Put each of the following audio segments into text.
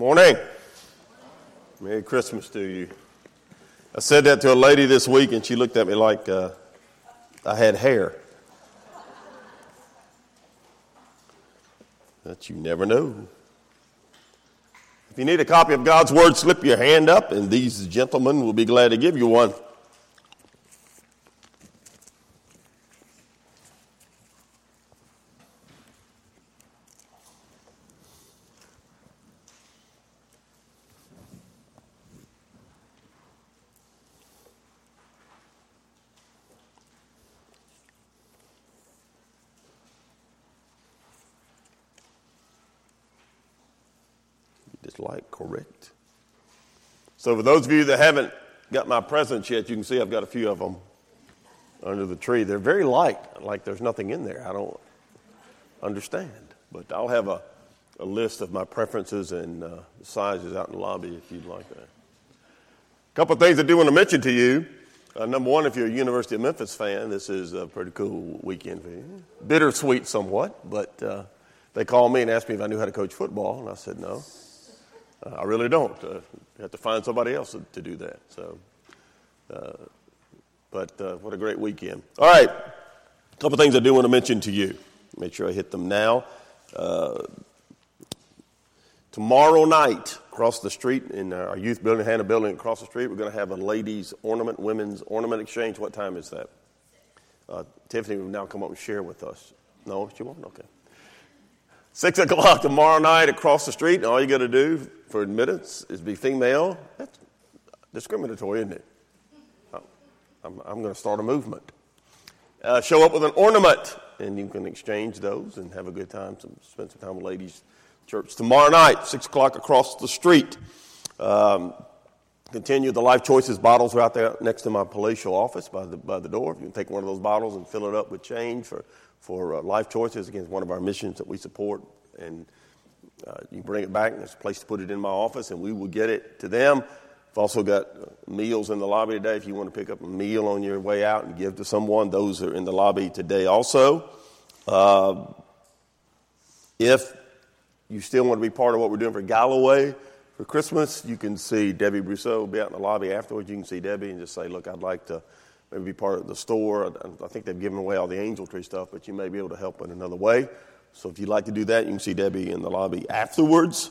Morning. Merry Christmas to you. I said that to a lady this week, and she looked at me like uh, I had hair. But you never know. If you need a copy of God's Word, slip your hand up, and these gentlemen will be glad to give you one. like correct. So, for those of you that haven't got my presents yet, you can see I've got a few of them under the tree. They're very light, like there's nothing in there. I don't understand. But I'll have a, a list of my preferences and uh, sizes out in the lobby if you'd like that. A couple of things I do want to mention to you. Uh, number one, if you're a University of Memphis fan, this is a pretty cool weekend for you. Bittersweet somewhat, but uh, they called me and asked me if I knew how to coach football, and I said no. Uh, I really don't. Uh, you have to find somebody else to, do that. So, uh, but uh, what a great weekend. All right, a couple of things I do want to mention to you. Make sure I hit them now. Uh, tomorrow night, across the street in our youth building, Hannah building across the street, we're going to have a ladies' ornament, women's ornament exchange. What time is that? Uh, Tiffany will now come up and share with us. No, she won't? Okay. Six o'clock tomorrow night across the street. All you got to do for admittance is be female. That's discriminatory, isn't it? I'm, I'm going to start a movement. Uh, show up with an ornament, and you can exchange those and have a good time. Some, spend some time with ladies' church tomorrow night, six o'clock across the street. Um, continue. The Life Choices bottles are out there next to my palatial office by the by the door. You can take one of those bottles and fill it up with change for for uh, Life Choices against one of our missions that we support. And uh, you bring it back, there's a place to put it in my office, and we will get it to them. I've also got meals in the lobby today. If you want to pick up a meal on your way out and give to someone, those are in the lobby today also. Uh, if you still want to be part of what we're doing for Galloway for Christmas, you can see Debbie Brousseau will be out in the lobby afterwards. You can see Debbie and just say, Look, I'd like to maybe be part of the store. I think they've given away all the angel tree stuff, but you may be able to help in another way. So if you'd like to do that, you can see Debbie in the lobby afterwards.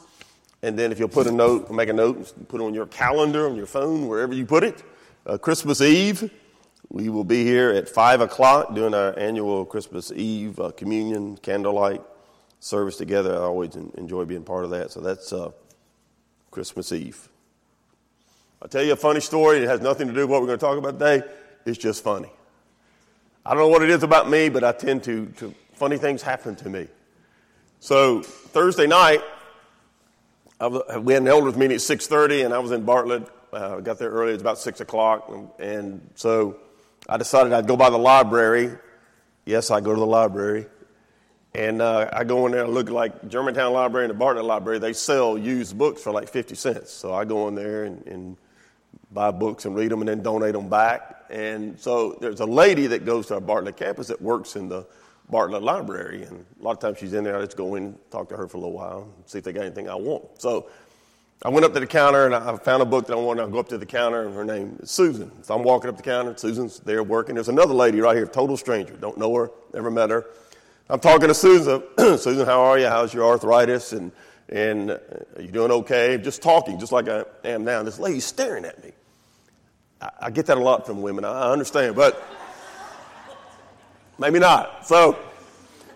And then if you'll put a note, make a note, put it on your calendar, on your phone, wherever you put it, uh, Christmas Eve, we will be here at 5 o'clock doing our annual Christmas Eve uh, communion, candlelight service together. I always enjoy being part of that. So that's uh, Christmas Eve. I'll tell you a funny story. It has nothing to do with what we're going to talk about today. It's just funny. I don't know what it is about me, but I tend to, to funny things happen to me. So Thursday night, was, we had an elders meeting at 6.30, and I was in Bartlett. Uh, I got there early. It was about 6 o'clock. And, and so I decided I'd go by the library. Yes, I go to the library. And uh, I go in there and look like Germantown Library and the Bartlett Library. They sell used books for like 50 cents. So I go in there and, and buy books and read them and then donate them back. And so there's a lady that goes to our Bartlett campus that works in the Bartlett Library. And a lot of times she's in there. I just go in, talk to her for a little while, see if they got anything I want. So I went up to the counter and I found a book that I wanted. I go up to the counter and her name is Susan. So I'm walking up the counter. Susan's there working. There's another lady right here, total stranger. Don't know her, never met her. I'm talking to Susan. Susan, how are you? How's your arthritis? And, and uh, are you doing okay? Just talking, just like I am now. This lady's staring at me. I, get that a lot from women. I understand, but maybe not. So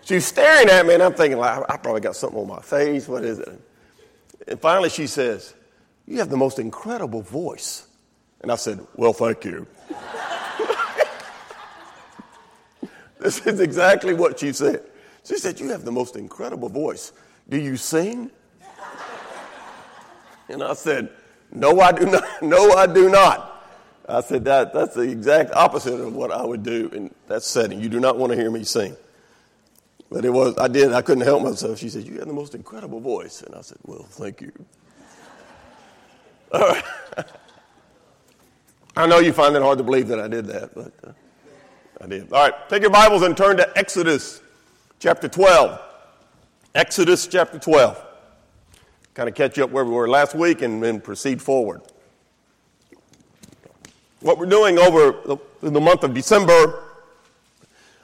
she's staring at me, and I'm thinking, like, I probably got something on my face. What is it? And finally, she says, You have the most incredible voice. And I said, Well, thank you. this is exactly what she said. She said, You have the most incredible voice. Do you sing? And I said, No, I do not. No, I do not. I said, that, that's the exact opposite of what I would do in that setting. You do not want to hear me sing. But it was, I did, I couldn't help myself. She said, You have the most incredible voice. And I said, Well, thank you. All right. I know you find it hard to believe that I did that, but uh, I did. All right, take your Bibles and turn to Exodus chapter 12. Exodus chapter 12. kind of catch up where we were last week and then proceed forward. What we're doing over the, the month of December,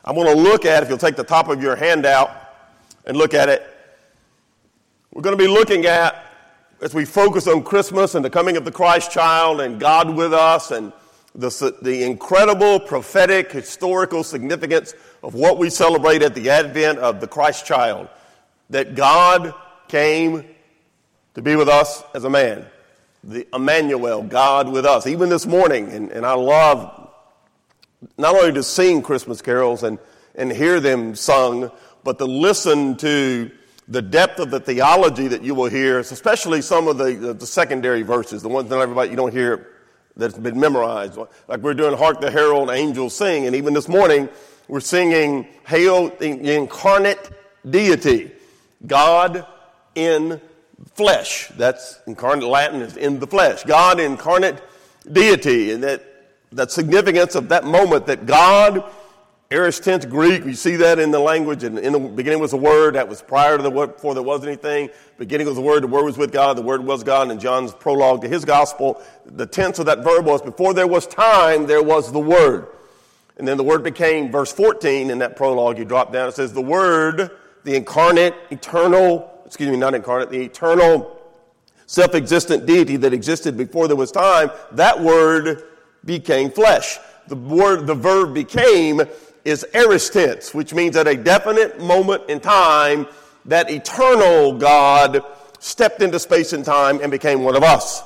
I want to look at, if you'll take the top of your handout and look at it, we're going to be looking at, as we focus on Christmas and the coming of the Christ child and God with us and the, the incredible prophetic historical significance of what we celebrate at the advent of the Christ child. That God came to be with us as a man. The Emmanuel, God with us. Even this morning, and, and I love not only to sing Christmas carols and, and hear them sung, but to listen to the depth of the theology that you will hear, especially some of the, the secondary verses, the ones that everybody you don't hear that's been memorized. Like we're doing Hark the Herald Angels Sing, and even this morning we're singing Hail the Incarnate Deity, God in flesh. That's incarnate Latin is in the flesh. God incarnate deity, and that, that significance of that moment that God Aorist tense Greek, you see that in the language. And in the beginning was a word that was prior to the word, before there was anything. Beginning was a word, the word was with God, the word was God. And John's prologue to his gospel, the tense of that verb was before there was time, there was the word. And then the word became, verse 14 in that prologue, you drop down, it says, the word, the incarnate, eternal, excuse me, not incarnate, the eternal, self existent deity that existed before there was time, that word became flesh. The word, the verb became is aorist tense, which means at a definite moment in time, that eternal God stepped into space and time and became one of us.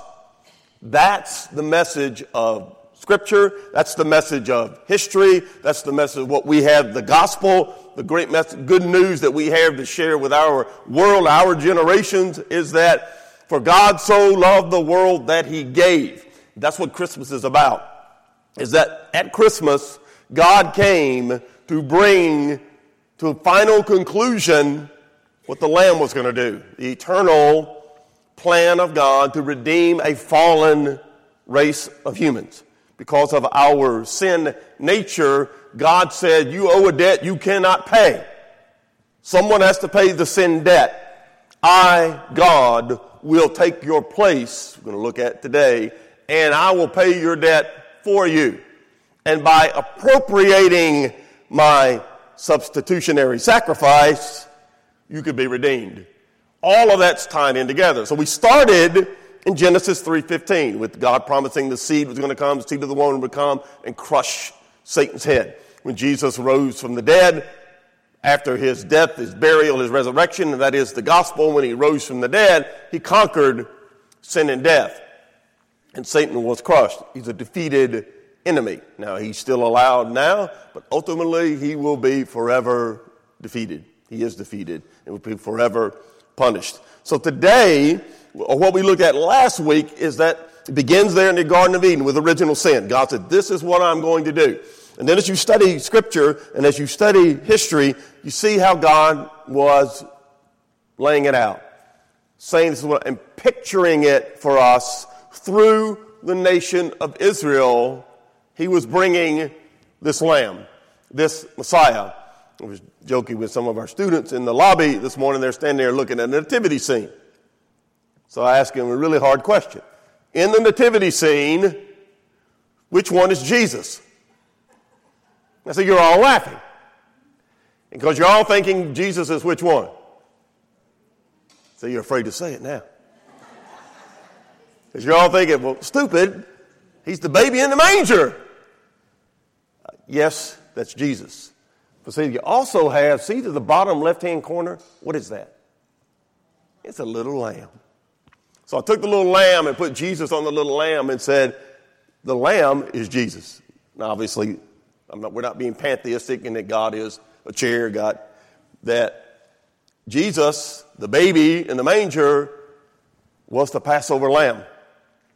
That's the message of Scripture. That's the message of history. That's the message of what we have, the gospel, the great message, good news that we have to share with our world, our generations, is that for God so loved the world that he gave. That's what Christmas is about. Is that at Christmas, God came to bring to final conclusion what the Lamb was going to do the eternal plan of God to redeem a fallen race of humans. Because of our sin nature, God said, You owe a debt you cannot pay. Someone has to pay the sin debt. I, God, will take your place, we're going to look at today, and I will pay your debt for you and by appropriating my substitutionary sacrifice, you could be redeemed. All of that's tied in together. So we started in Genesis 3:15 with God promising the seed was going to come, the seed of the woman would come and crush Satan's head. When Jesus rose from the dead, after his death, his burial, his resurrection, and that is the gospel, when he rose from the dead, he conquered sin and death. And Satan was crushed. He's a defeated enemy. Now, he's still allowed now, but ultimately he will be forever defeated. He is defeated and will be forever punished. So today, what we looked at last week is that it begins there in the Garden of Eden with original sin. God said, This is what I'm going to do. And then as you study scripture and as you study history, you see how God was laying it out. Saying this is what, and picturing it for us through the nation of Israel he was bringing this lamb, this Messiah. I was joking with some of our students in the lobby this morning. They're standing there looking at a nativity scene. So I asked them a really hard question. In the nativity scene, which one is Jesus? I said, You're all laughing. Because you're all thinking Jesus is which one? So you're afraid to say it now. Because you're all thinking, Well, stupid, he's the baby in the manger. Yes, that's Jesus. But see, you also have, see to the bottom left hand corner, what is that? It's a little lamb. So I took the little lamb and put Jesus on the little lamb and said, the lamb is Jesus. Now, obviously, not, we're not being pantheistic in that God is a chair, God, that Jesus, the baby in the manger, was the Passover lamb.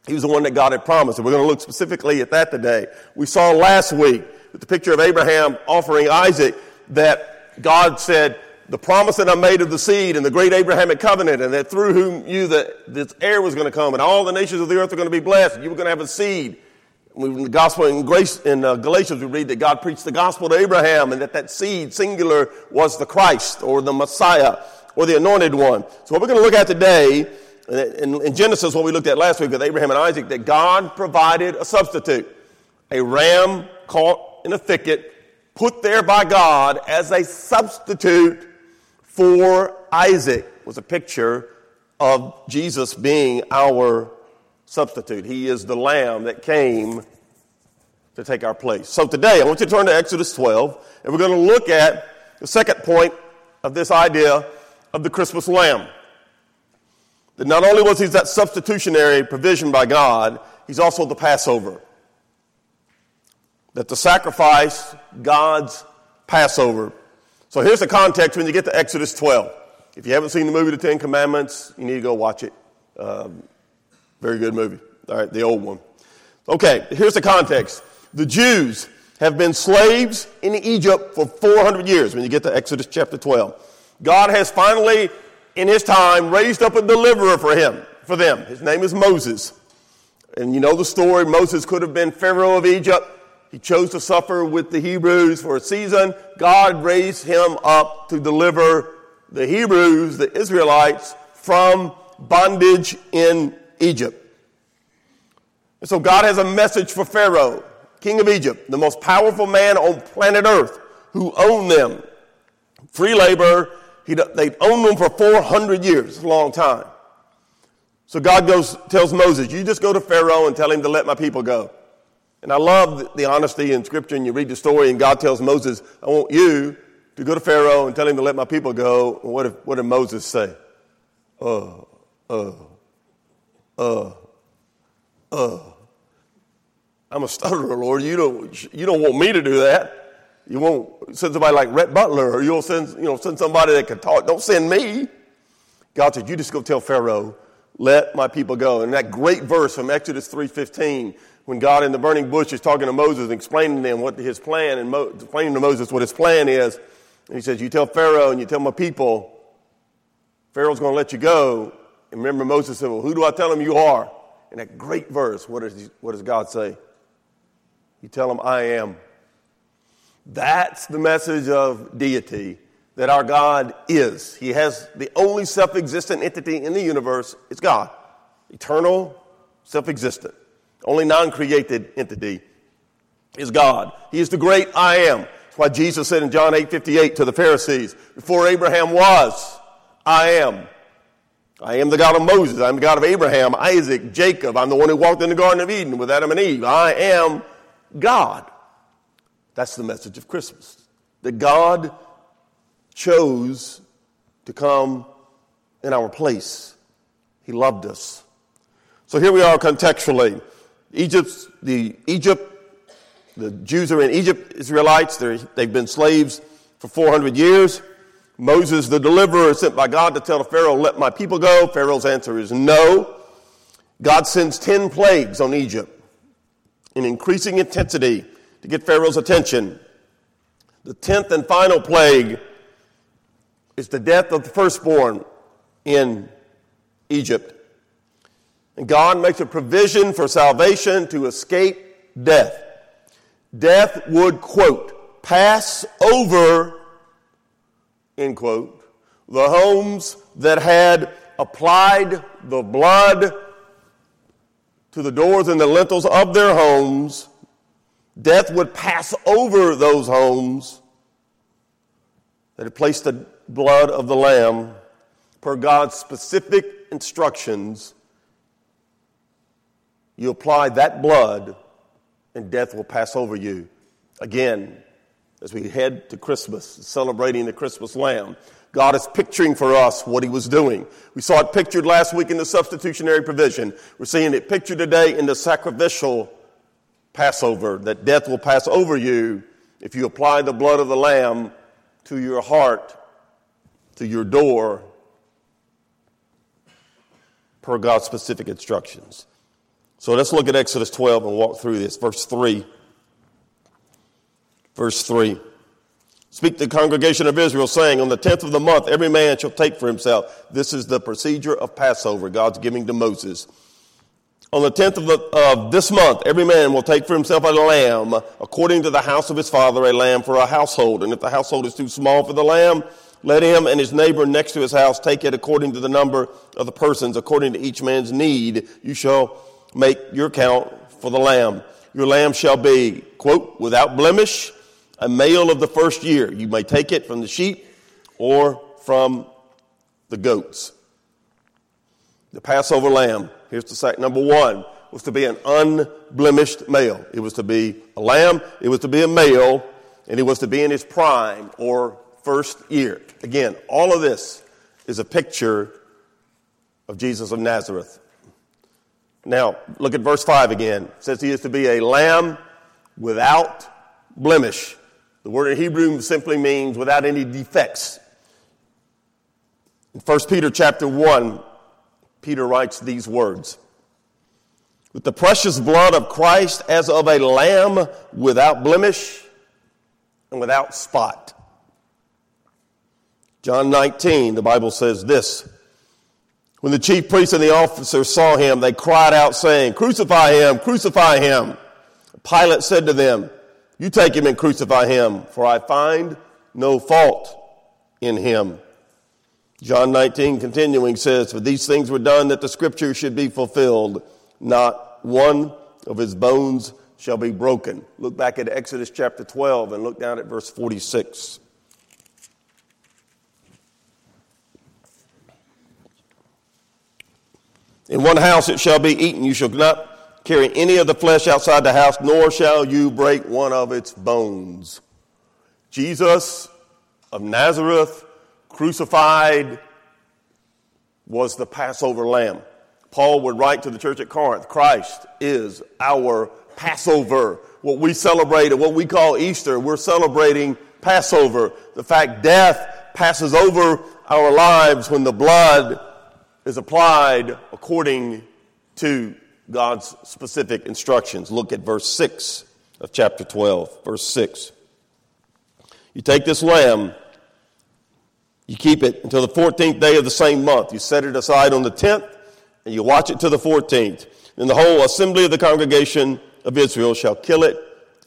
He was the one that God had promised. And we're going to look specifically at that today. We saw last week with the picture of Abraham offering Isaac that God said, the promise that I made of the seed and the great Abrahamic covenant, and that through whom you, the, this heir was going to come, and all the nations of the earth are going to be blessed. You were going to have a seed. In the gospel in, Grace, in uh, Galatians, we read that God preached the gospel to Abraham, and that that seed, singular, was the Christ or the Messiah or the anointed one. So what we're going to look at today in, in Genesis, what we looked at last week with Abraham and Isaac, that God provided a substitute, a ram caught in a thicket, put there by God as a substitute for Isaac, was a picture of Jesus being our substitute. He is the lamb that came to take our place. So today, I want you to turn to Exodus 12, and we're going to look at the second point of this idea of the Christmas lamb. That not only was he that substitutionary provision by God, he's also the Passover. That the sacrifice, God's Passover. So here's the context when you get to Exodus 12. If you haven't seen the movie The Ten Commandments, you need to go watch it. Um, very good movie. All right, the old one. Okay, here's the context. The Jews have been slaves in Egypt for 400 years when you get to Exodus chapter 12. God has finally, in his time, raised up a deliverer for him, for them. His name is Moses. And you know the story. Moses could have been Pharaoh of Egypt. He chose to suffer with the Hebrews for a season. God raised him up to deliver the Hebrews, the Israelites, from bondage in Egypt. And so God has a message for Pharaoh, king of Egypt, the most powerful man on planet Earth, who owned them. Free labor, they've owned them for 400 years, it's a long time. So God goes, tells Moses, you just go to Pharaoh and tell him to let my people go. And I love the honesty in scripture and you read the story and God tells Moses, I want you to go to Pharaoh and tell him to let my people go. what, if, what did Moses say? Uh, uh, uh, uh. I'm a stutterer, Lord. You don't, you don't want me to do that. You won't send somebody like Rhett Butler, or you'll send, you know, send somebody that can talk. Don't send me. God said, you just go tell Pharaoh, let my people go. And that great verse from Exodus 3.15, when God in the burning bush is talking to Moses and explaining to him what his plan, and Mo, explaining to Moses what his plan is, and he says, you tell Pharaoh and you tell my people, Pharaoh's going to let you go. Remember Moses said, well, who do I tell him you are? In that great verse, what does, what does God say? You tell him, I am. That's the message of deity that our God is. He has the only self existent entity in the universe it's God, eternal, self existent. Only non created entity is God. He is the great I am. That's why Jesus said in John 8 58 to the Pharisees, Before Abraham was, I am. I am the God of Moses. I'm the God of Abraham, Isaac, Jacob. I'm the one who walked in the Garden of Eden with Adam and Eve. I am God. That's the message of Christmas. That God chose to come in our place. He loved us. So here we are contextually. Egypt's, the Egypt, the Jews are in Egypt, Israelites, they've been slaves for 400 years. Moses, the deliverer, sent by God to tell Pharaoh, let my people go. Pharaoh's answer is no. God sends 10 plagues on Egypt in increasing intensity to get Pharaoh's attention. The tenth and final plague is the death of the firstborn in Egypt. And God makes a provision for salvation to escape death. Death would, quote, pass over, end quote, the homes that had applied the blood to the doors and the lintels of their homes Death would pass over those homes that had placed the blood of the Lamb per God's specific instructions. You apply that blood, and death will pass over you. Again, as we head to Christmas, celebrating the Christmas Lamb, God is picturing for us what He was doing. We saw it pictured last week in the substitutionary provision. We're seeing it pictured today in the sacrificial Passover, that death will pass over you if you apply the blood of the Lamb to your heart, to your door, per God's specific instructions. So let's look at Exodus 12 and walk through this. Verse 3. Verse 3. Speak to the congregation of Israel, saying, On the tenth of the month, every man shall take for himself. This is the procedure of Passover God's giving to Moses. On the tenth of, the, of this month, every man will take for himself a lamb, according to the house of his father, a lamb for a household. And if the household is too small for the lamb, let him and his neighbor next to his house take it according to the number of the persons, according to each man's need. You shall make your count for the lamb. Your lamb shall be, quote, without blemish, a male of the first year. You may take it from the sheep or from the goats. The Passover lamb, here's the second. Number one was to be an unblemished male. It was to be a lamb, it was to be a male, and it was to be in his prime or first year. Again, all of this is a picture of Jesus of Nazareth. Now, look at verse 5 again. It says he is to be a lamb without blemish. The word in Hebrew simply means without any defects. In 1 Peter chapter 1, Peter writes these words With the precious blood of Christ as of a lamb without blemish and without spot. John 19, the Bible says this. When the chief priests and the officers saw him, they cried out, saying, Crucify him, crucify him. Pilate said to them, You take him and crucify him, for I find no fault in him. John 19, continuing, says, For these things were done that the scripture should be fulfilled. Not one of his bones shall be broken. Look back at Exodus chapter 12 and look down at verse 46. In one house it shall be eaten. You shall not carry any of the flesh outside the house, nor shall you break one of its bones. Jesus of Nazareth, crucified, was the Passover lamb. Paul would write to the church at Corinth Christ is our Passover. What we celebrate and what we call Easter, we're celebrating Passover. The fact death passes over our lives when the blood is applied according to God's specific instructions. Look at verse 6 of chapter 12. Verse 6. You take this lamb, you keep it until the 14th day of the same month. You set it aside on the 10th, and you watch it to the 14th. Then the whole assembly of the congregation of Israel shall kill it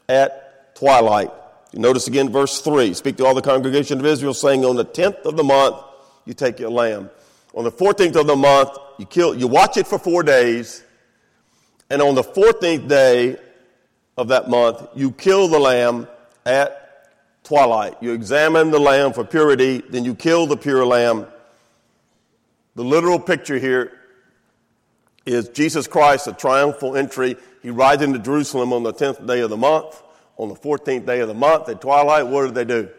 at twilight. You notice again verse 3. Speak to all the congregation of Israel, saying, On the 10th of the month, you take your lamb. On the 14th of the month, you kill, you watch it for four days, and on the 14th day of that month, you kill the lamb at twilight. You examine the lamb for purity, then you kill the pure lamb. The literal picture here is Jesus Christ, a triumphal entry. He rides into Jerusalem on the 10th day of the month. On the 14th day of the month at twilight, what did they do?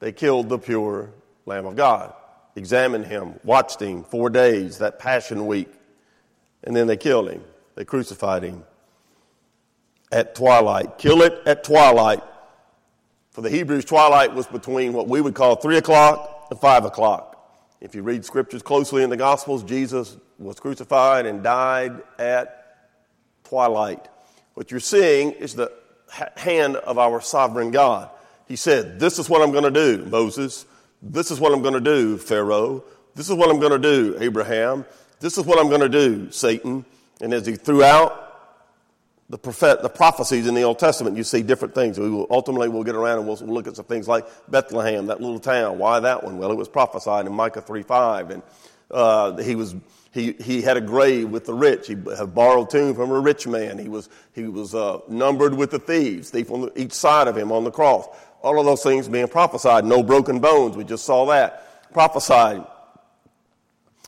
They killed the pure Lamb of God examined him, watched him four days, that Passion Week, and then they killed him. They crucified him at twilight. Kill it at twilight. For the Hebrews, twilight was between what we would call 3 o'clock and 5 o'clock. If you read scriptures closely in the Gospels, Jesus was crucified and died at twilight. What you're seeing is the hand of our sovereign God. He said, This is what I'm going to do, Moses. This is what I'm going to do, Pharaoh. This is what I'm going to do, Abraham. This is what I'm going to do, Satan. And as he threw out the, prophet, the prophecies in the Old Testament, you see different things. We will, ultimately, we'll get around and we'll, we'll look at some things like Bethlehem, that little town. Why that one? Well, it was prophesied in Micah 3.5. And uh, he was he, he had a grave with the rich. He had borrowed tomb from a rich man. He was, he was uh, numbered with the thieves, thief on the, each side of him on the cross. All of those things being prophesied. No broken bones. We just saw that. Prophesied.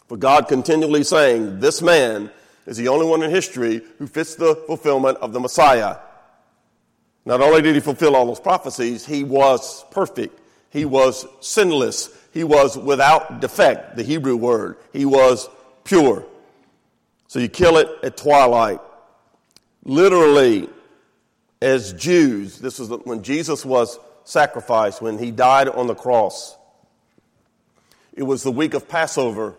For God continually saying, this man is the only one in history who fits the fulfillment of the Messiah. Not only did he fulfill all those prophecies, he was perfect. He was sinless. He was without defect, the Hebrew word. He was pure. So you kill it at twilight. Literally, as Jews, this was when Jesus was sacrificed, when he died on the cross. It was the week of Passover.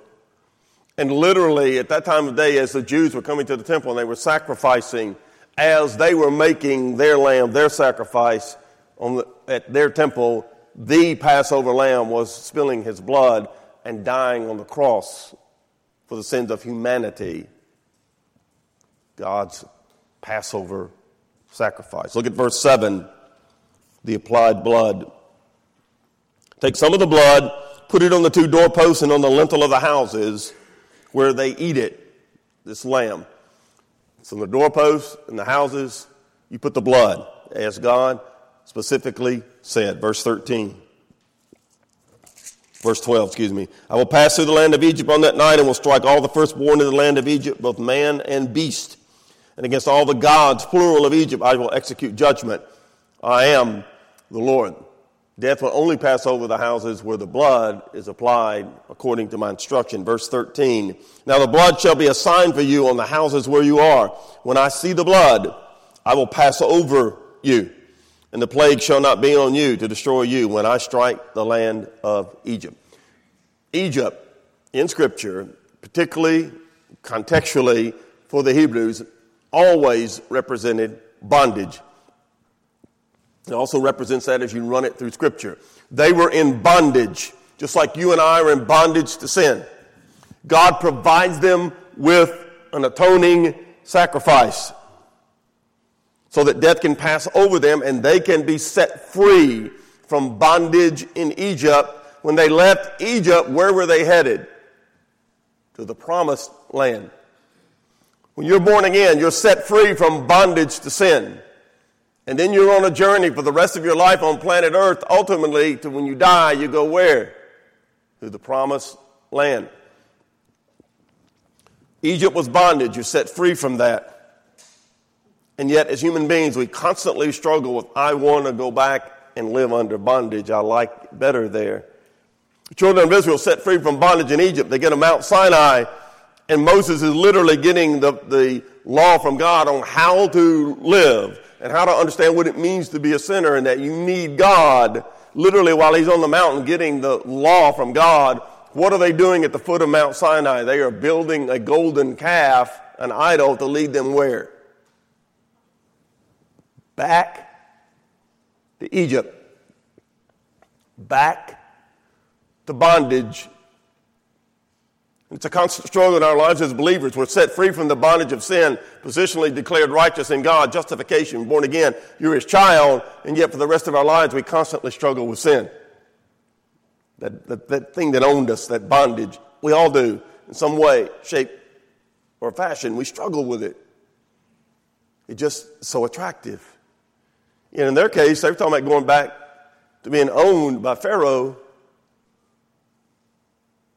And literally, at that time of day, as the Jews were coming to the temple and they were sacrificing, as they were making their lamb, their sacrifice the, at their temple, the Passover lamb was spilling his blood and dying on the cross for the sins of humanity. God's Passover sacrifice. Look at verse 7 the applied blood. Take some of the blood, put it on the two doorposts and on the lintel of the houses where they eat it, this lamb. It's on the doorposts and the houses, you put the blood, as God specifically said. Verse 13. Verse 12, excuse me. I will pass through the land of Egypt on that night and will strike all the firstborn in the land of Egypt, both man and beast. And against all the gods, plural of Egypt, I will execute judgment. I am the Lord. Death will only pass over the houses where the blood is applied according to my instruction. Verse 13. Now the blood shall be a sign for you on the houses where you are. When I see the blood, I will pass over you. And the plague shall not be on you to destroy you when I strike the land of Egypt. Egypt in Scripture, particularly contextually for the Hebrews, always represented bondage. It also represents that as you run it through Scripture. They were in bondage, just like you and I are in bondage to sin. God provides them with an atoning sacrifice so that death can pass over them and they can be set free from bondage in Egypt. When they left Egypt, where were they headed? To the promised land. When you're born again, you're set free from bondage to sin. And then you're on a journey for the rest of your life on planet Earth. Ultimately, to when you die, you go where? To the promised land. Egypt was bondage. You're set free from that. And yet, as human beings, we constantly struggle with, I want to go back and live under bondage. I like better there. The children of Israel set free from bondage in Egypt. They get to Mount Sinai, and Moses is literally getting the, the law from God on how to live and how to understand what it means to be a sinner and that you need God. Literally, while he's on the mountain getting the law from God, what are they doing at the foot of Mount Sinai? They are building a golden calf, an idol, to lead them where? Back to Egypt. Back to bondage it's a constant struggle in our lives as believers. We're set free from the bondage of sin, positionally declared righteous in God, justification, born again. You're his child, and yet for the rest of our lives, we constantly struggle with sin. That, that, that thing that owned us, that bondage. We all do in some way, shape, or fashion. We struggle with it. It's just so attractive. And in their case, they were talking about going back to being owned by Pharaoh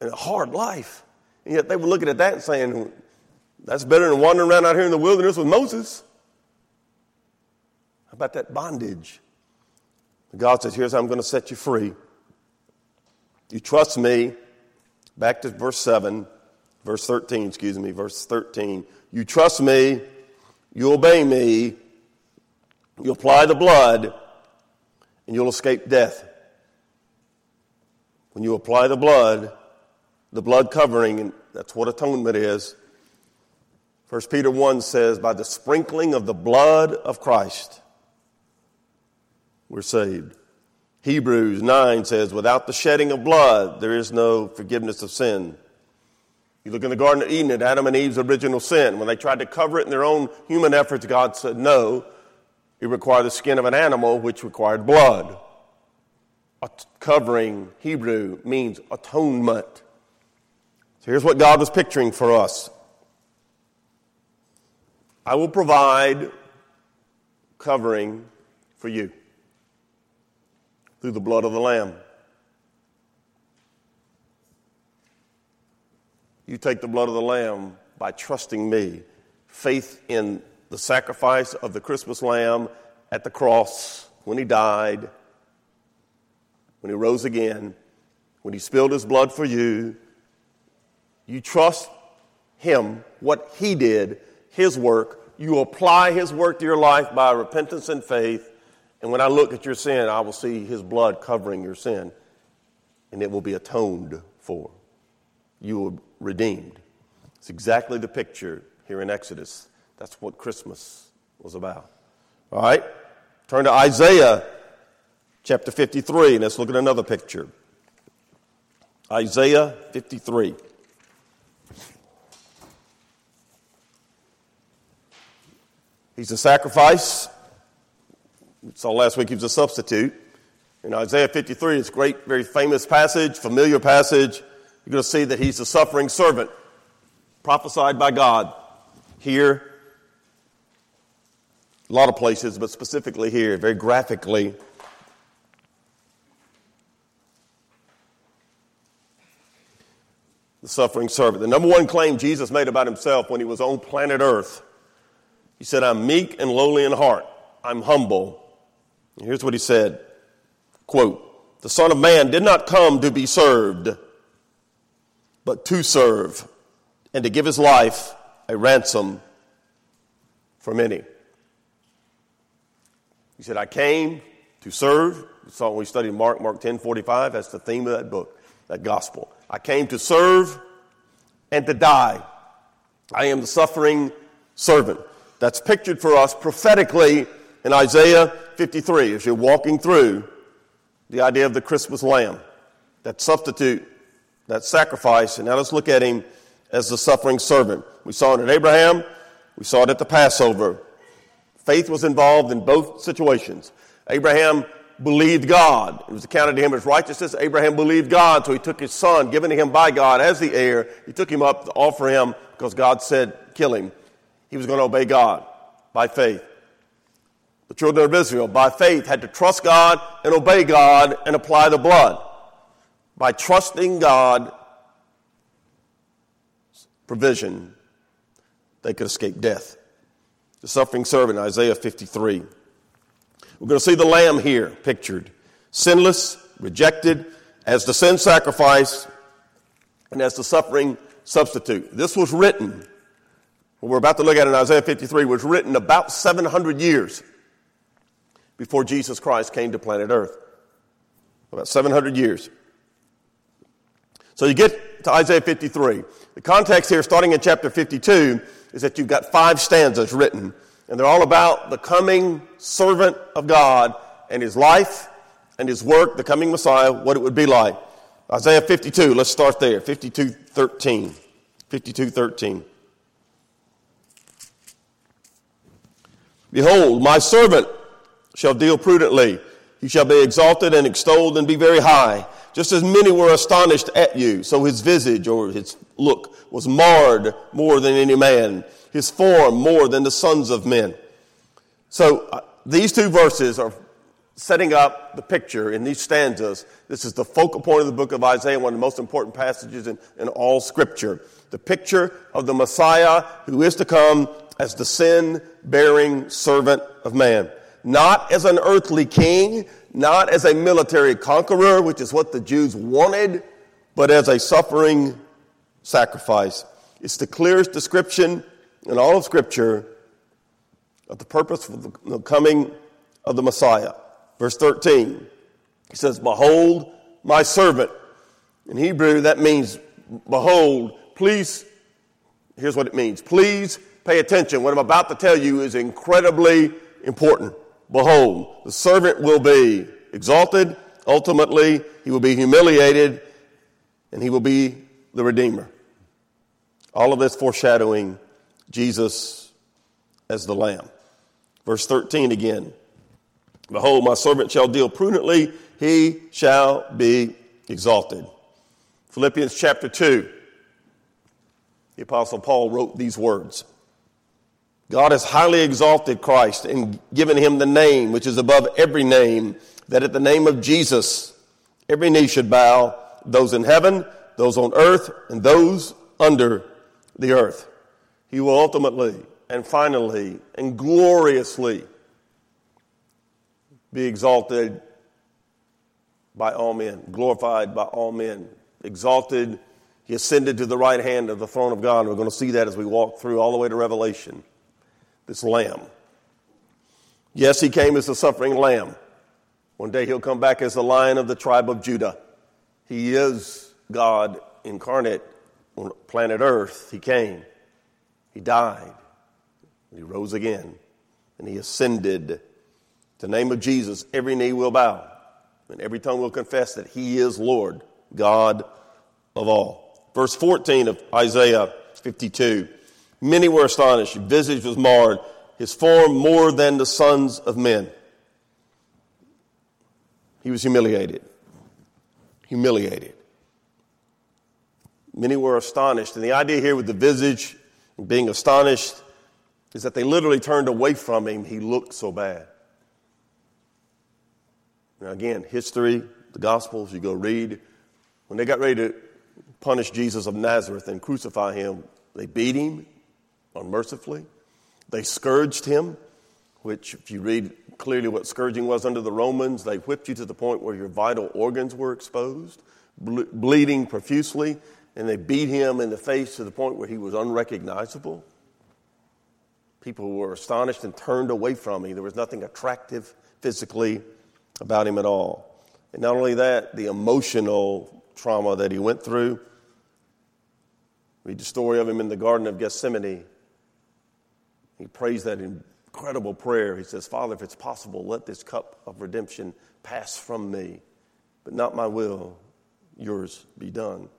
in a hard life. And yet they were looking at that and saying, that's better than wandering around out here in the wilderness with Moses. How about that bondage? God says, Here's how I'm going to set you free. You trust me. Back to verse 7, verse 13, excuse me, verse 13. You trust me, you obey me, you apply the blood, and you'll escape death. When you apply the blood, the blood covering, and that's what atonement is. 1 Peter 1 says, by the sprinkling of the blood of Christ, we're saved. Hebrews 9 says, without the shedding of blood, there is no forgiveness of sin. You look in the Garden of Eden at Adam and Eve's original sin. When they tried to cover it in their own human efforts, God said, no, it required the skin of an animal, which required blood. A covering, Hebrew, means atonement. Here's what God was picturing for us I will provide covering for you through the blood of the Lamb. You take the blood of the Lamb by trusting me, faith in the sacrifice of the Christmas Lamb at the cross when he died, when he rose again, when he spilled his blood for you you trust Him, what He did, His work. You apply His work to your life by repentance and faith. And when I look at your sin, I will see His blood covering your sin, and it will be atoned for. You be redeemed. It's exactly the picture here in Exodus. That's what Christmas was about. All right? Turn to Isaiah chapter 53, and let's look at another picture. Isaiah 53. He's a sacrifice. We saw last week he was a substitute. In Isaiah 53, it's a great, very famous passage, familiar passage. You're going to see that he's the suffering servant, prophesied by God here, a lot of places, but specifically here, very graphically. The suffering servant. The number one claim Jesus made about himself when he was on planet Earth, he said, I'm meek and lowly in heart. I'm humble. And here's what he said Quote, the Son of Man did not come to be served, but to serve and to give his life a ransom for many. He said, I came to serve. We saw when we studied Mark, Mark 10 45. That's the theme of that book, that gospel. I came to serve and to die. I am the suffering servant. That's pictured for us prophetically in Isaiah 53 as you're walking through the idea of the Christmas lamb, that substitute, that sacrifice. And now let's look at him as the suffering servant. We saw it at Abraham, we saw it at the Passover. Faith was involved in both situations. Abraham believed God. It was accounted to him as righteousness. Abraham believed God, so he took his son, given to him by God as the heir. He took him up to offer him because God said, kill him. He was going to obey God by faith. The children of Israel, by faith, had to trust God and obey God and apply the blood. By trusting God, provision, they could escape death. The suffering servant, Isaiah 53. We're going to see the lamb here pictured sinless, rejected, as the sin sacrifice, and as the suffering substitute. This was written, what we're about to look at in Isaiah 53, was written about 700 years before Jesus Christ came to planet Earth. About 700 years. So you get to Isaiah 53. The context here, starting in chapter 52, is that you've got five stanzas written, and they're all about the coming servant of God and his life and his work, the coming Messiah, what it would be like. Isaiah 52, let's start there. 52 13. 52 13. Behold, my servant shall deal prudently. He shall be exalted and extolled and be very high. Just as many were astonished at you, so his visage or his look was marred more than any man, his form more than the sons of men. So uh, these two verses are setting up the picture in these stanzas. This is the focal point of the book of Isaiah, one of the most important passages in, in all scripture. The picture of the Messiah who is to come as the sin bearing servant of man not as an earthly king, not as a military conqueror, which is what the Jews wanted, but as a suffering sacrifice. It's the clearest description in all of Scripture of the purpose for the coming of the Messiah. Verse 13, he says, Behold my servant. In Hebrew, that means, Behold, please, here's what it means. Please pay attention. What I'm about to tell you is incredibly important. Behold, the servant will be exalted. Ultimately, he will be humiliated and he will be the Redeemer. All of this foreshadowing Jesus as the Lamb. Verse 13 again. Behold, my servant shall deal prudently, he shall be exalted. Philippians chapter 2. The Apostle Paul wrote these words. God has highly exalted Christ and given him the name which is above every name, that at the name of Jesus every knee should bow, those in heaven, those on earth, and those under the earth. He will ultimately and finally and gloriously be exalted by all men, glorified by all men, exalted. He ascended to the right hand of the throne of God. We're going to see that as we walk through all the way to Revelation this lamb. Yes, he came as a suffering lamb. One day he'll come back as the lion of the tribe of Judah. He is God incarnate on planet Earth. He came, he died, he rose again, and he ascended. The name of Jesus, every knee will bow, and every tongue will confess that he is Lord, God of all. Verse 14 of Isaiah 52. Many were astonished. His visage was marred, his form more than the sons of men. He was humiliated. Humiliated. Many were astonished. And the idea here with the visage and being astonished is that they literally turned away from him. He looked so bad. Now, again, history, the Gospels, you go read. When they got ready to punish Jesus of Nazareth and crucify him, they beat him unmercifully. They scourged him, which, if you read clearly what scourging was under the Romans, they whipped you to the point where your vital organs were exposed, ble- bleeding profusely, and they beat him in the face to the point where he was unrecognizable. People were astonished and turned away from him. There was nothing attractive physically about him at all. And not only that, the emotional trauma that he went through. Read the story of him in the Garden of Gethsemane. He prays that incredible prayer. He says, Father, if it's possible, let this cup of redemption pass from me, but not my will, yours be done.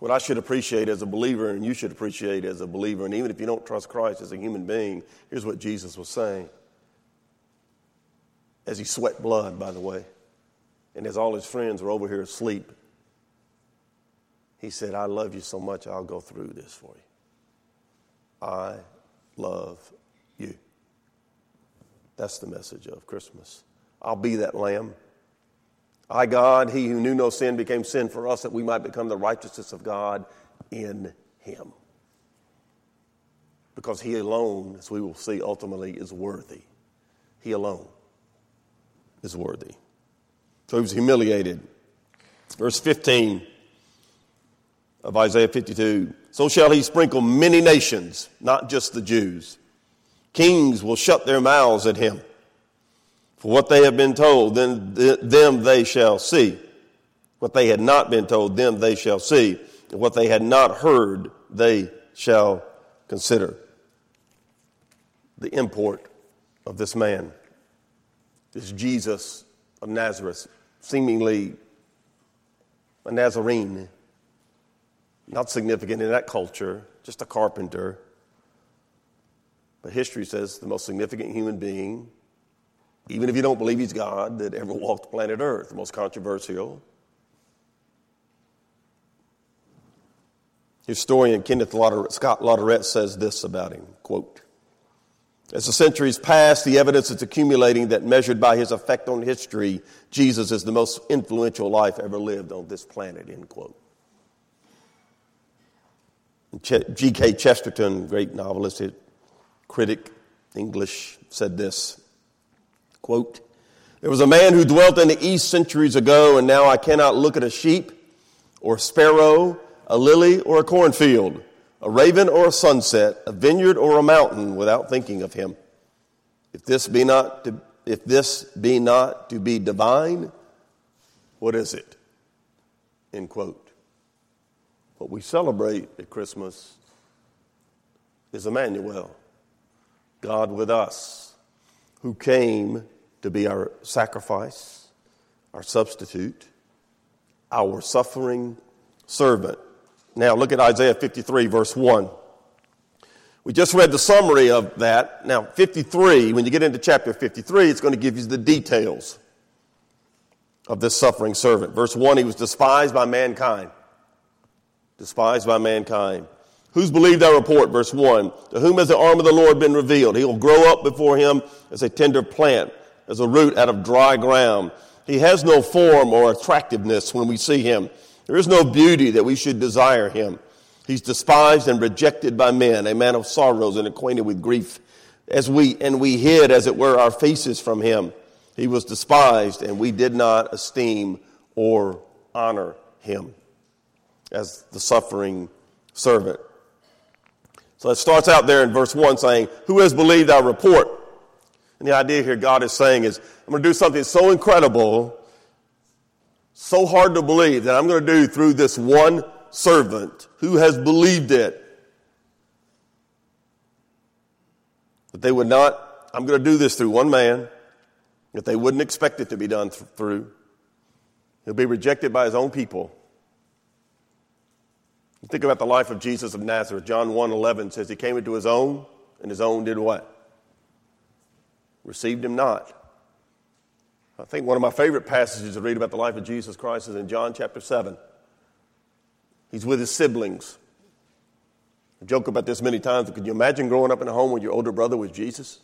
What I should appreciate as a believer, and you should appreciate as a believer, and even if you don't trust Christ as a human being, here's what Jesus was saying. As he sweat blood, by the way, and as all his friends were over here asleep, he said, I love you so much, I'll go through this for you. I love you. That's the message of Christmas. I'll be that lamb. I, God, he who knew no sin became sin for us that we might become the righteousness of God in him. Because he alone, as we will see ultimately, is worthy. He alone is worthy. So he was humiliated. Verse 15 of Isaiah 52 So shall he sprinkle many nations, not just the Jews. Kings will shut their mouths at him. For what they have been told, then them they shall see. What they had not been told, them they shall see. And what they had not heard, they shall consider. The import of this man, this Jesus of Nazareth, seemingly a Nazarene, not significant in that culture, just a carpenter. But history says the most significant human being even if you don't believe he's God, that ever walked planet Earth, the most controversial. Historian Kenneth Scott Latourette says this about him, quote, as the centuries pass, the evidence is accumulating that measured by his effect on history, Jesus is the most influential life ever lived on this planet, end quote. G.K. Chesterton, great novelist, critic, English, said this Quote, there was a man who dwelt in the east centuries ago, and now I cannot look at a sheep or a sparrow, a lily or a cornfield, a raven or a sunset, a vineyard or a mountain without thinking of him. If this be not to, if this be not to be divine, what is it? End quote. What we celebrate at Christmas is Emmanuel, God with us, who came to be our sacrifice, our substitute, our suffering servant. Now look at Isaiah 53, verse 1. We just read the summary of that. Now, 53, when you get into chapter 53, it's going to give you the details of this suffering servant. Verse 1, he was despised by mankind. Despised by mankind. Who's believed our report? Verse 1. To whom has the arm of the Lord been revealed? He will grow up before him as a tender plant as a root out of dry ground. He has no form or attractiveness when we see him. There is no beauty that we should desire him. He's despised and rejected by men, a man of sorrows and acquainted with grief. As we, and we hid, as it were, our faces from him. He was despised, and we did not esteem or honor him as the suffering servant. So it starts out there in verse 1 saying, Who has believed our report? And the idea here God is saying is, I'm going to do something so incredible, so hard to believe that I'm going to do through this one servant who has believed it. That they would not, I'm going to do this through one man, that they wouldn't expect it to be done th- through. He'll be rejected by his own people. Think about the life of Jesus of Nazareth. John 1 11 says he came into his own, and his own did what? received him not. I think one of my favorite passages to read about the life of Jesus Christ is in John chapter 7. He's with his siblings. I joke about this many times. Could you imagine growing up in a home where your older brother was Jesus?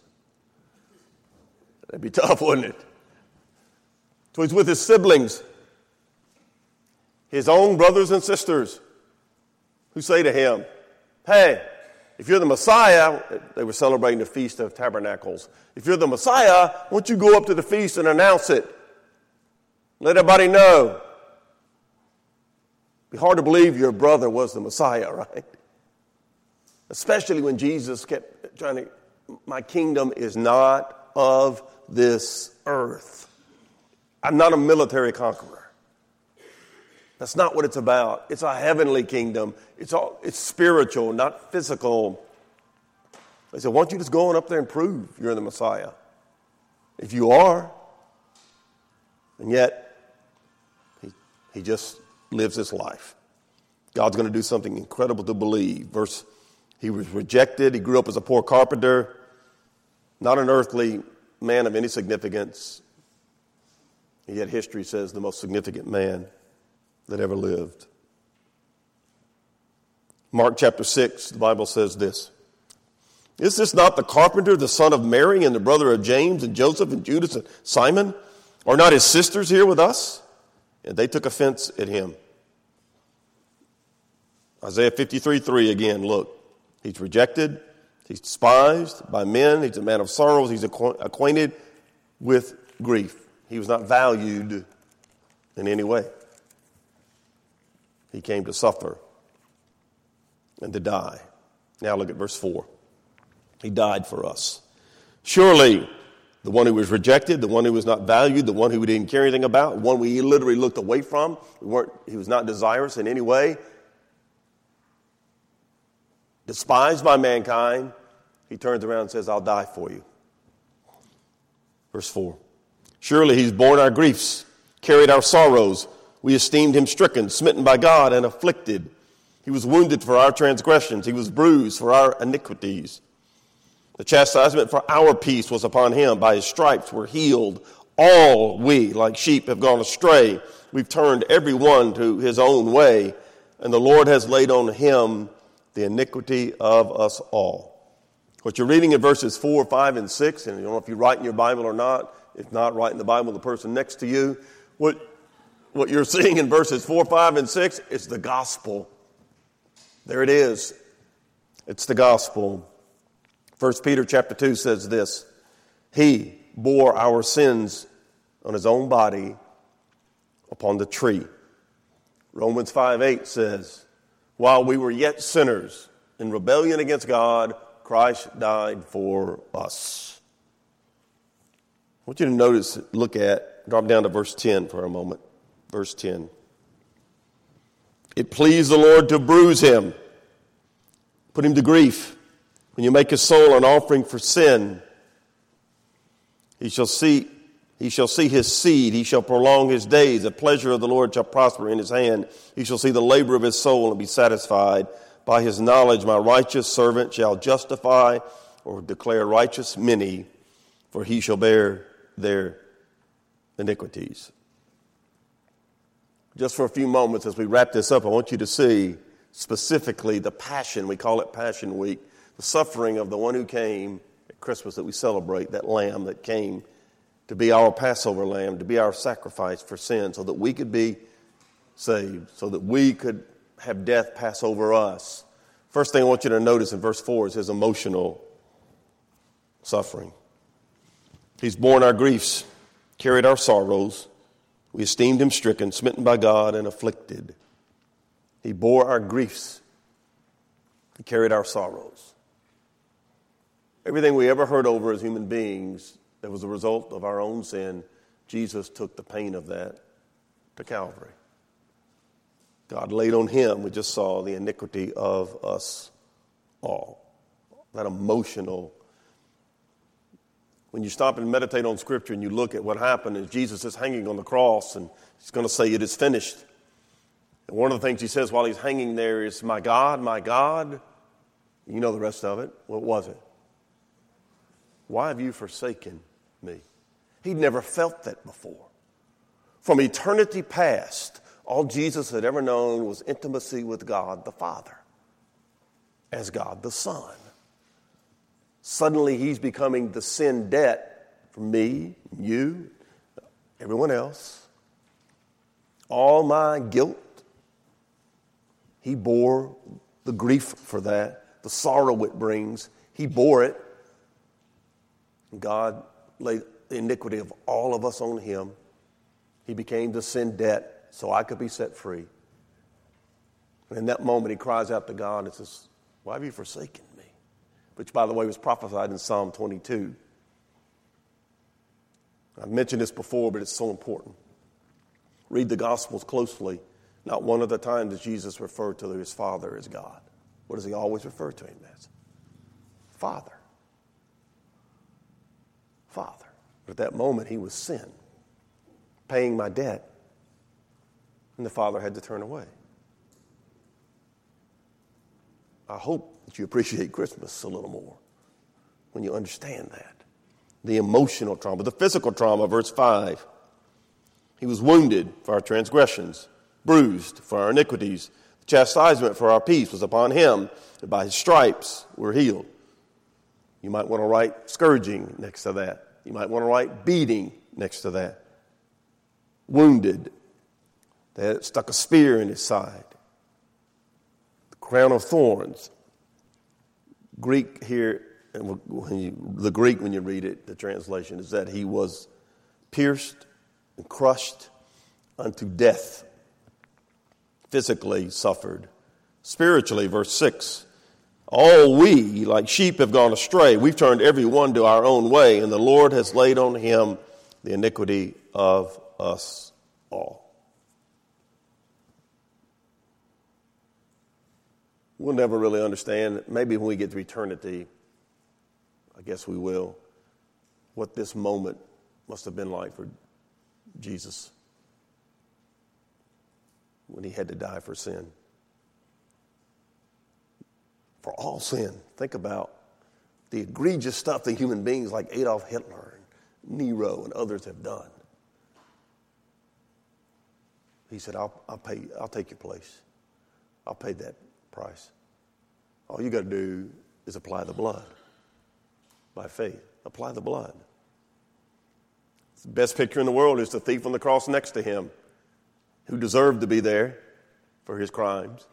That'd be tough, wouldn't it? So he's with his siblings, his own brothers and sisters, who say to him, Hey, if you're the Messiah, they were celebrating the Feast of Tabernacles. If you're the Messiah, won't you go up to the feast and announce it? Let everybody know. It'd be hard to believe your brother was the Messiah, right? Especially when Jesus kept trying to, my kingdom is not of this earth. I'm not a military conqueror. That's not what it's about. It's a heavenly kingdom. It's, all, it's spiritual, not physical. They said, why don't you just go on up there and prove you're the Messiah? If you are, and yet he, he just lives his life. God's going to do something incredible to believe. Verse, he was rejected. He grew up as a poor carpenter, not an earthly man of any significance. Yet history says the most significant man that ever lived. Mark chapter 6, the Bible says this Is this not the carpenter, the son of Mary, and the brother of James, and Joseph, and Judas, and Simon? Are not his sisters here with us? And they took offense at him. Isaiah 53 3 again, look. He's rejected, he's despised by men, he's a man of sorrows, he's acquainted with grief. He was not valued in any way. He came to suffer and to die. Now look at verse 4. He died for us. Surely, the one who was rejected, the one who was not valued, the one who we didn't care anything about, one we literally looked away from, we weren't, he was not desirous in any way, despised by mankind, he turns around and says, I'll die for you. Verse 4. Surely he's borne our griefs, carried our sorrows. We esteemed him stricken, smitten by God, and afflicted. He was wounded for our transgressions, he was bruised for our iniquities. The chastisement for our peace was upon him. By his stripes we're healed. All we, like sheep, have gone astray. We've turned every one to his own way, and the Lord has laid on him the iniquity of us all. What you're reading in verses 4, 5, and 6, and I don't know if you write in your Bible or not, if not, write in the Bible the person next to you. What, what you're seeing in verses 4, 5, and 6 is the gospel. There it is. It's the gospel. 1 Peter chapter 2 says this He bore our sins on his own body upon the tree. Romans 5 8 says, While we were yet sinners in rebellion against God, Christ died for us. I want you to notice, look at, drop down to verse 10 for a moment. Verse 10. It pleased the Lord to bruise him, put him to grief. When you make his soul an offering for sin, he shall see he shall see his seed, he shall prolong his days. The pleasure of the Lord shall prosper in his hand. He shall see the labor of his soul and be satisfied. By his knowledge, my righteous servant shall justify or declare righteous many, for he shall bear their iniquities. Just for a few moments as we wrap this up, I want you to see specifically the passion, we call it Passion Week, the suffering of the one who came at Christmas that we celebrate, that lamb that came to be our Passover lamb, to be our sacrifice for sin, so that we could be saved, so that we could have death pass over us. First thing I want you to notice in verse 4 is his emotional suffering. He's borne our griefs, carried our sorrows. We esteemed him stricken, smitten by God, and afflicted. He bore our griefs, he carried our sorrows. Everything we ever heard over as human beings that was a result of our own sin, Jesus took the pain of that to Calvary. God laid on him, we just saw the iniquity of us all. That emotional when you stop and meditate on Scripture and you look at what happened as Jesus is hanging on the cross and he's going to say, It is finished. And one of the things he says while he's hanging there is, My God, my God. You know the rest of it. What was it? Why have you forsaken me? He'd never felt that before. From eternity past, all Jesus had ever known was intimacy with God the Father as God the Son. Suddenly, he's becoming the sin debt for me, you, everyone else. All my guilt, he bore the grief for that, the sorrow it brings. He bore it. God laid the iniquity of all of us on him. He became the sin debt so I could be set free. And in that moment, he cries out to God and says, Why have you forsaken? Which, by the way, was prophesied in Psalm 22. I've mentioned this before, but it's so important. Read the Gospels closely. Not one of the times does Jesus refer to his Father as God. What does he always refer to him as? Father. Father. But at that moment, he was sin, paying my debt, and the Father had to turn away. I hope that you appreciate Christmas a little more when you understand that. The emotional trauma, the physical trauma, verse 5. He was wounded for our transgressions, bruised for our iniquities. The chastisement for our peace was upon him, and by his stripes we're healed. You might want to write scourging next to that. You might want to write beating next to that. Wounded. They stuck a spear in his side. Crown of thorns. Greek here, you, the Greek when you read it, the translation is that he was pierced and crushed unto death. Physically suffered. Spiritually, verse 6 All we, like sheep, have gone astray. We've turned every one to our own way, and the Lord has laid on him the iniquity of us all. We'll never really understand, maybe when we get to eternity, I guess we will, what this moment must have been like for Jesus when he had to die for sin. For all sin. Think about the egregious stuff that human beings like Adolf Hitler and Nero and others have done. He said, I'll, I'll pay, I'll take your place. I'll pay that price. All you got to do is apply the blood by faith. Apply the blood. The best picture in the world is the thief on the cross next to him who deserved to be there for his crimes.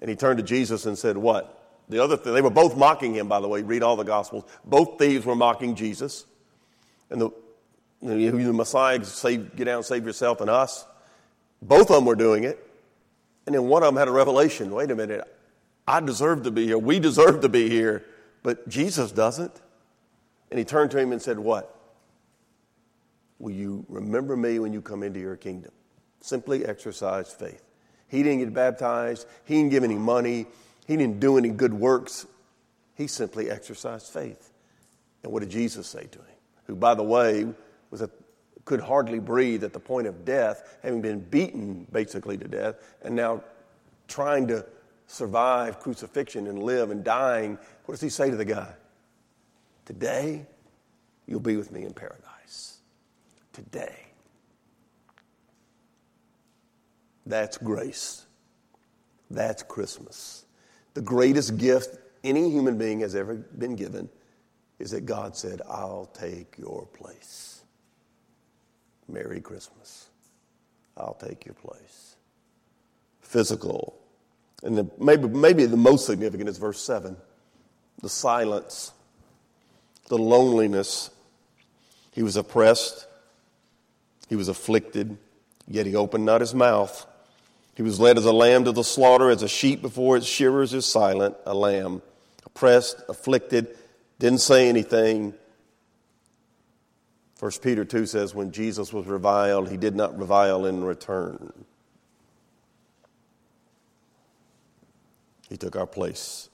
And he turned to Jesus and said, What? The other th- they were both mocking him, by the way. Read all the Gospels. Both thieves were mocking Jesus. And the, the Messiah, save, get down, save yourself and us. Both of them were doing it. And then one of them had a revelation wait a minute, I deserve to be here. We deserve to be here. But Jesus doesn't. And he turned to him and said, What? Will you remember me when you come into your kingdom? Simply exercise faith. He didn't get baptized, he didn't give any money, he didn't do any good works. He simply exercised faith. And what did Jesus say to him? Who, by the way, was a, could hardly breathe at the point of death, having been beaten basically to death, and now trying to survive crucifixion and live and dying. What does he say to the guy? Today, you'll be with me in paradise today. That's grace. That's Christmas. The greatest gift any human being has ever been given is that God said, I'll take your place. Merry Christmas. I'll take your place. Physical. And the, maybe, maybe the most significant is verse 7 the silence, the loneliness. He was oppressed, he was afflicted, yet he opened not his mouth. He was led as a lamb to the slaughter, as a sheep before its shearers is silent, a lamb, oppressed, afflicted, didn't say anything. 1 Peter 2 says, when Jesus was reviled, he did not revile in return. He took our place.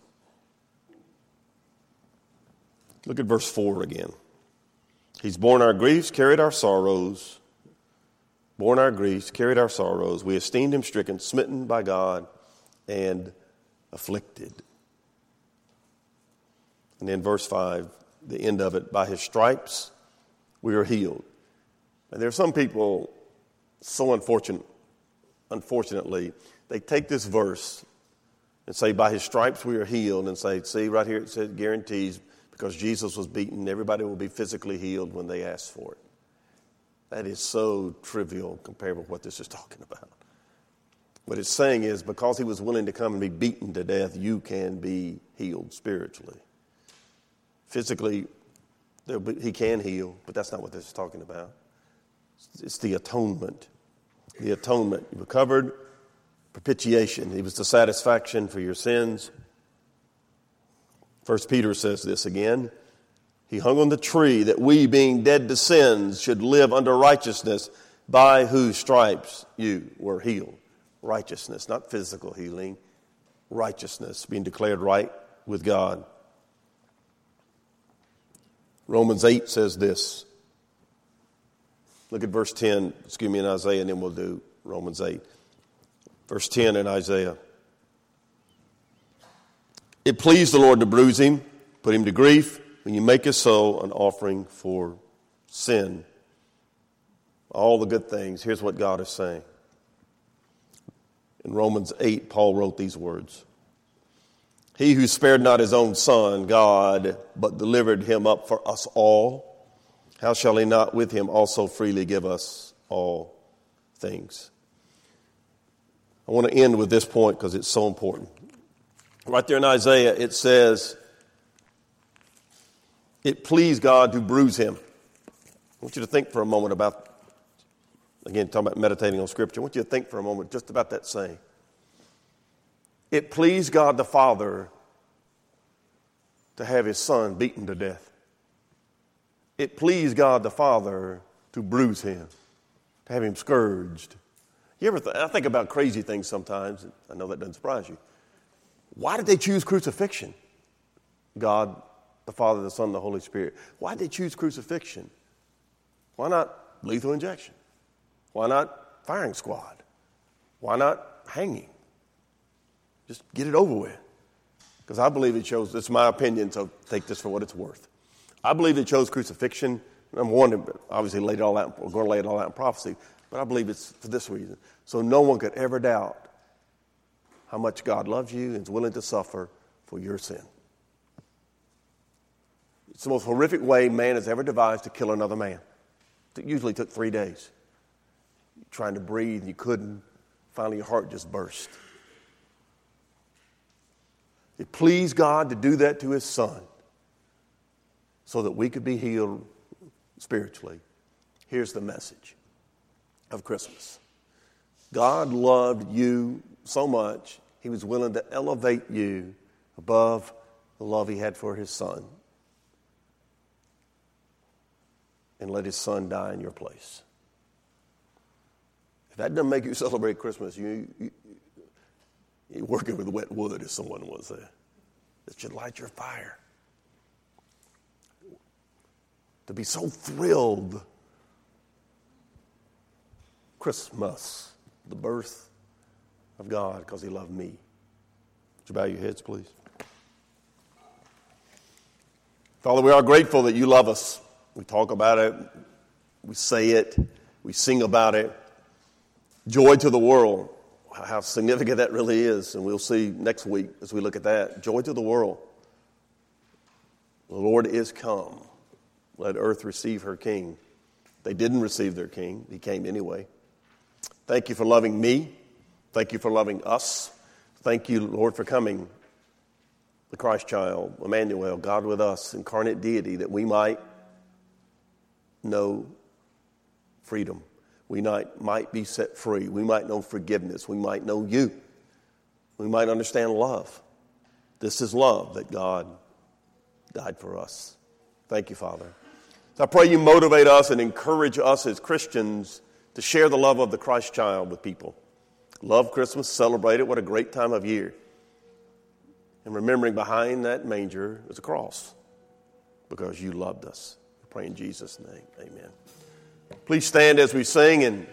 Look at verse 4 again. He's borne our griefs, carried our sorrows borne our griefs, carried our sorrows. We esteemed him stricken, smitten by God, and afflicted. And then verse 5, the end of it, by his stripes we are healed. And there are some people, so unfortunate, unfortunately, they take this verse and say, By his stripes we are healed, and say, See, right here it says guarantees because Jesus was beaten, everybody will be physically healed when they ask for it. That is so trivial compared with what this is talking about. What it's saying is because he was willing to come and be beaten to death, you can be healed spiritually. Physically, he can heal, but that's not what this is talking about. It's the atonement. The atonement. You recovered, propitiation. He was the satisfaction for your sins. First Peter says this again. He hung on the tree that we, being dead to sins, should live under righteousness, by whose stripes you were healed. Righteousness, not physical healing, righteousness, being declared right with God. Romans 8 says this. Look at verse 10, excuse me, in Isaiah, and then we'll do Romans 8. Verse 10 in Isaiah. It pleased the Lord to bruise him, put him to grief, when you make his soul an offering for sin. All the good things. Here's what God is saying. In Romans 8, Paul wrote these words He who spared not his own son, God, but delivered him up for us all, how shall he not with him also freely give us all things? I want to end with this point because it's so important. Right there in Isaiah, it says, It pleased God to bruise him. I want you to think for a moment about, again, talking about meditating on Scripture. I want you to think for a moment just about that saying. It pleased God the Father to have his son beaten to death. It pleased God the Father to bruise him, to have him scourged. You ever th- I think about crazy things sometimes. I know that doesn't surprise you. Why did they choose crucifixion? God, the Father, the Son, the Holy Spirit. Why did they choose crucifixion? Why not lethal injection? Why not firing squad? Why not hanging? Just get it over with. Because I believe it shows, it's my opinion, so take this for what it's worth. I believe it chose crucifixion. I'm warning, obviously laid it all out, we're going to lay it all out in prophecy, but I believe it's for this reason. So no one could ever doubt how much God loves you and is willing to suffer for your sin. It's the most horrific way man has ever devised to kill another man. It usually took three days. You're trying to breathe, you couldn't. Finally, your heart just burst. It pleased God to do that to his son so that we could be healed spiritually. Here's the message of Christmas God loved you so much he was willing to elevate you above the love he had for his son and let his son die in your place. If that doesn't make you celebrate Christmas, you, you, you're working with wet wood, as someone was there. That should light your fire. To be so thrilled. Christmas, the birth of God because He loved me. Would you bow your heads, please? Father, we are grateful that you love us. We talk about it, we say it, we sing about it. Joy to the world, how significant that really is. And we'll see next week as we look at that. Joy to the world. The Lord is come. Let earth receive her king. They didn't receive their king, he came anyway. Thank you for loving me. Thank you for loving us. Thank you, Lord, for coming, the Christ child, Emmanuel, God with us, incarnate deity, that we might know freedom. We might, might be set free. We might know forgiveness. We might know you. We might understand love. This is love that God died for us. Thank you, Father. So I pray you motivate us and encourage us as Christians to share the love of the Christ child with people. Love Christmas, celebrate it. What a great time of year. And remembering behind that manger is a cross because you loved us. We pray in Jesus' name. Amen. Please stand as we sing and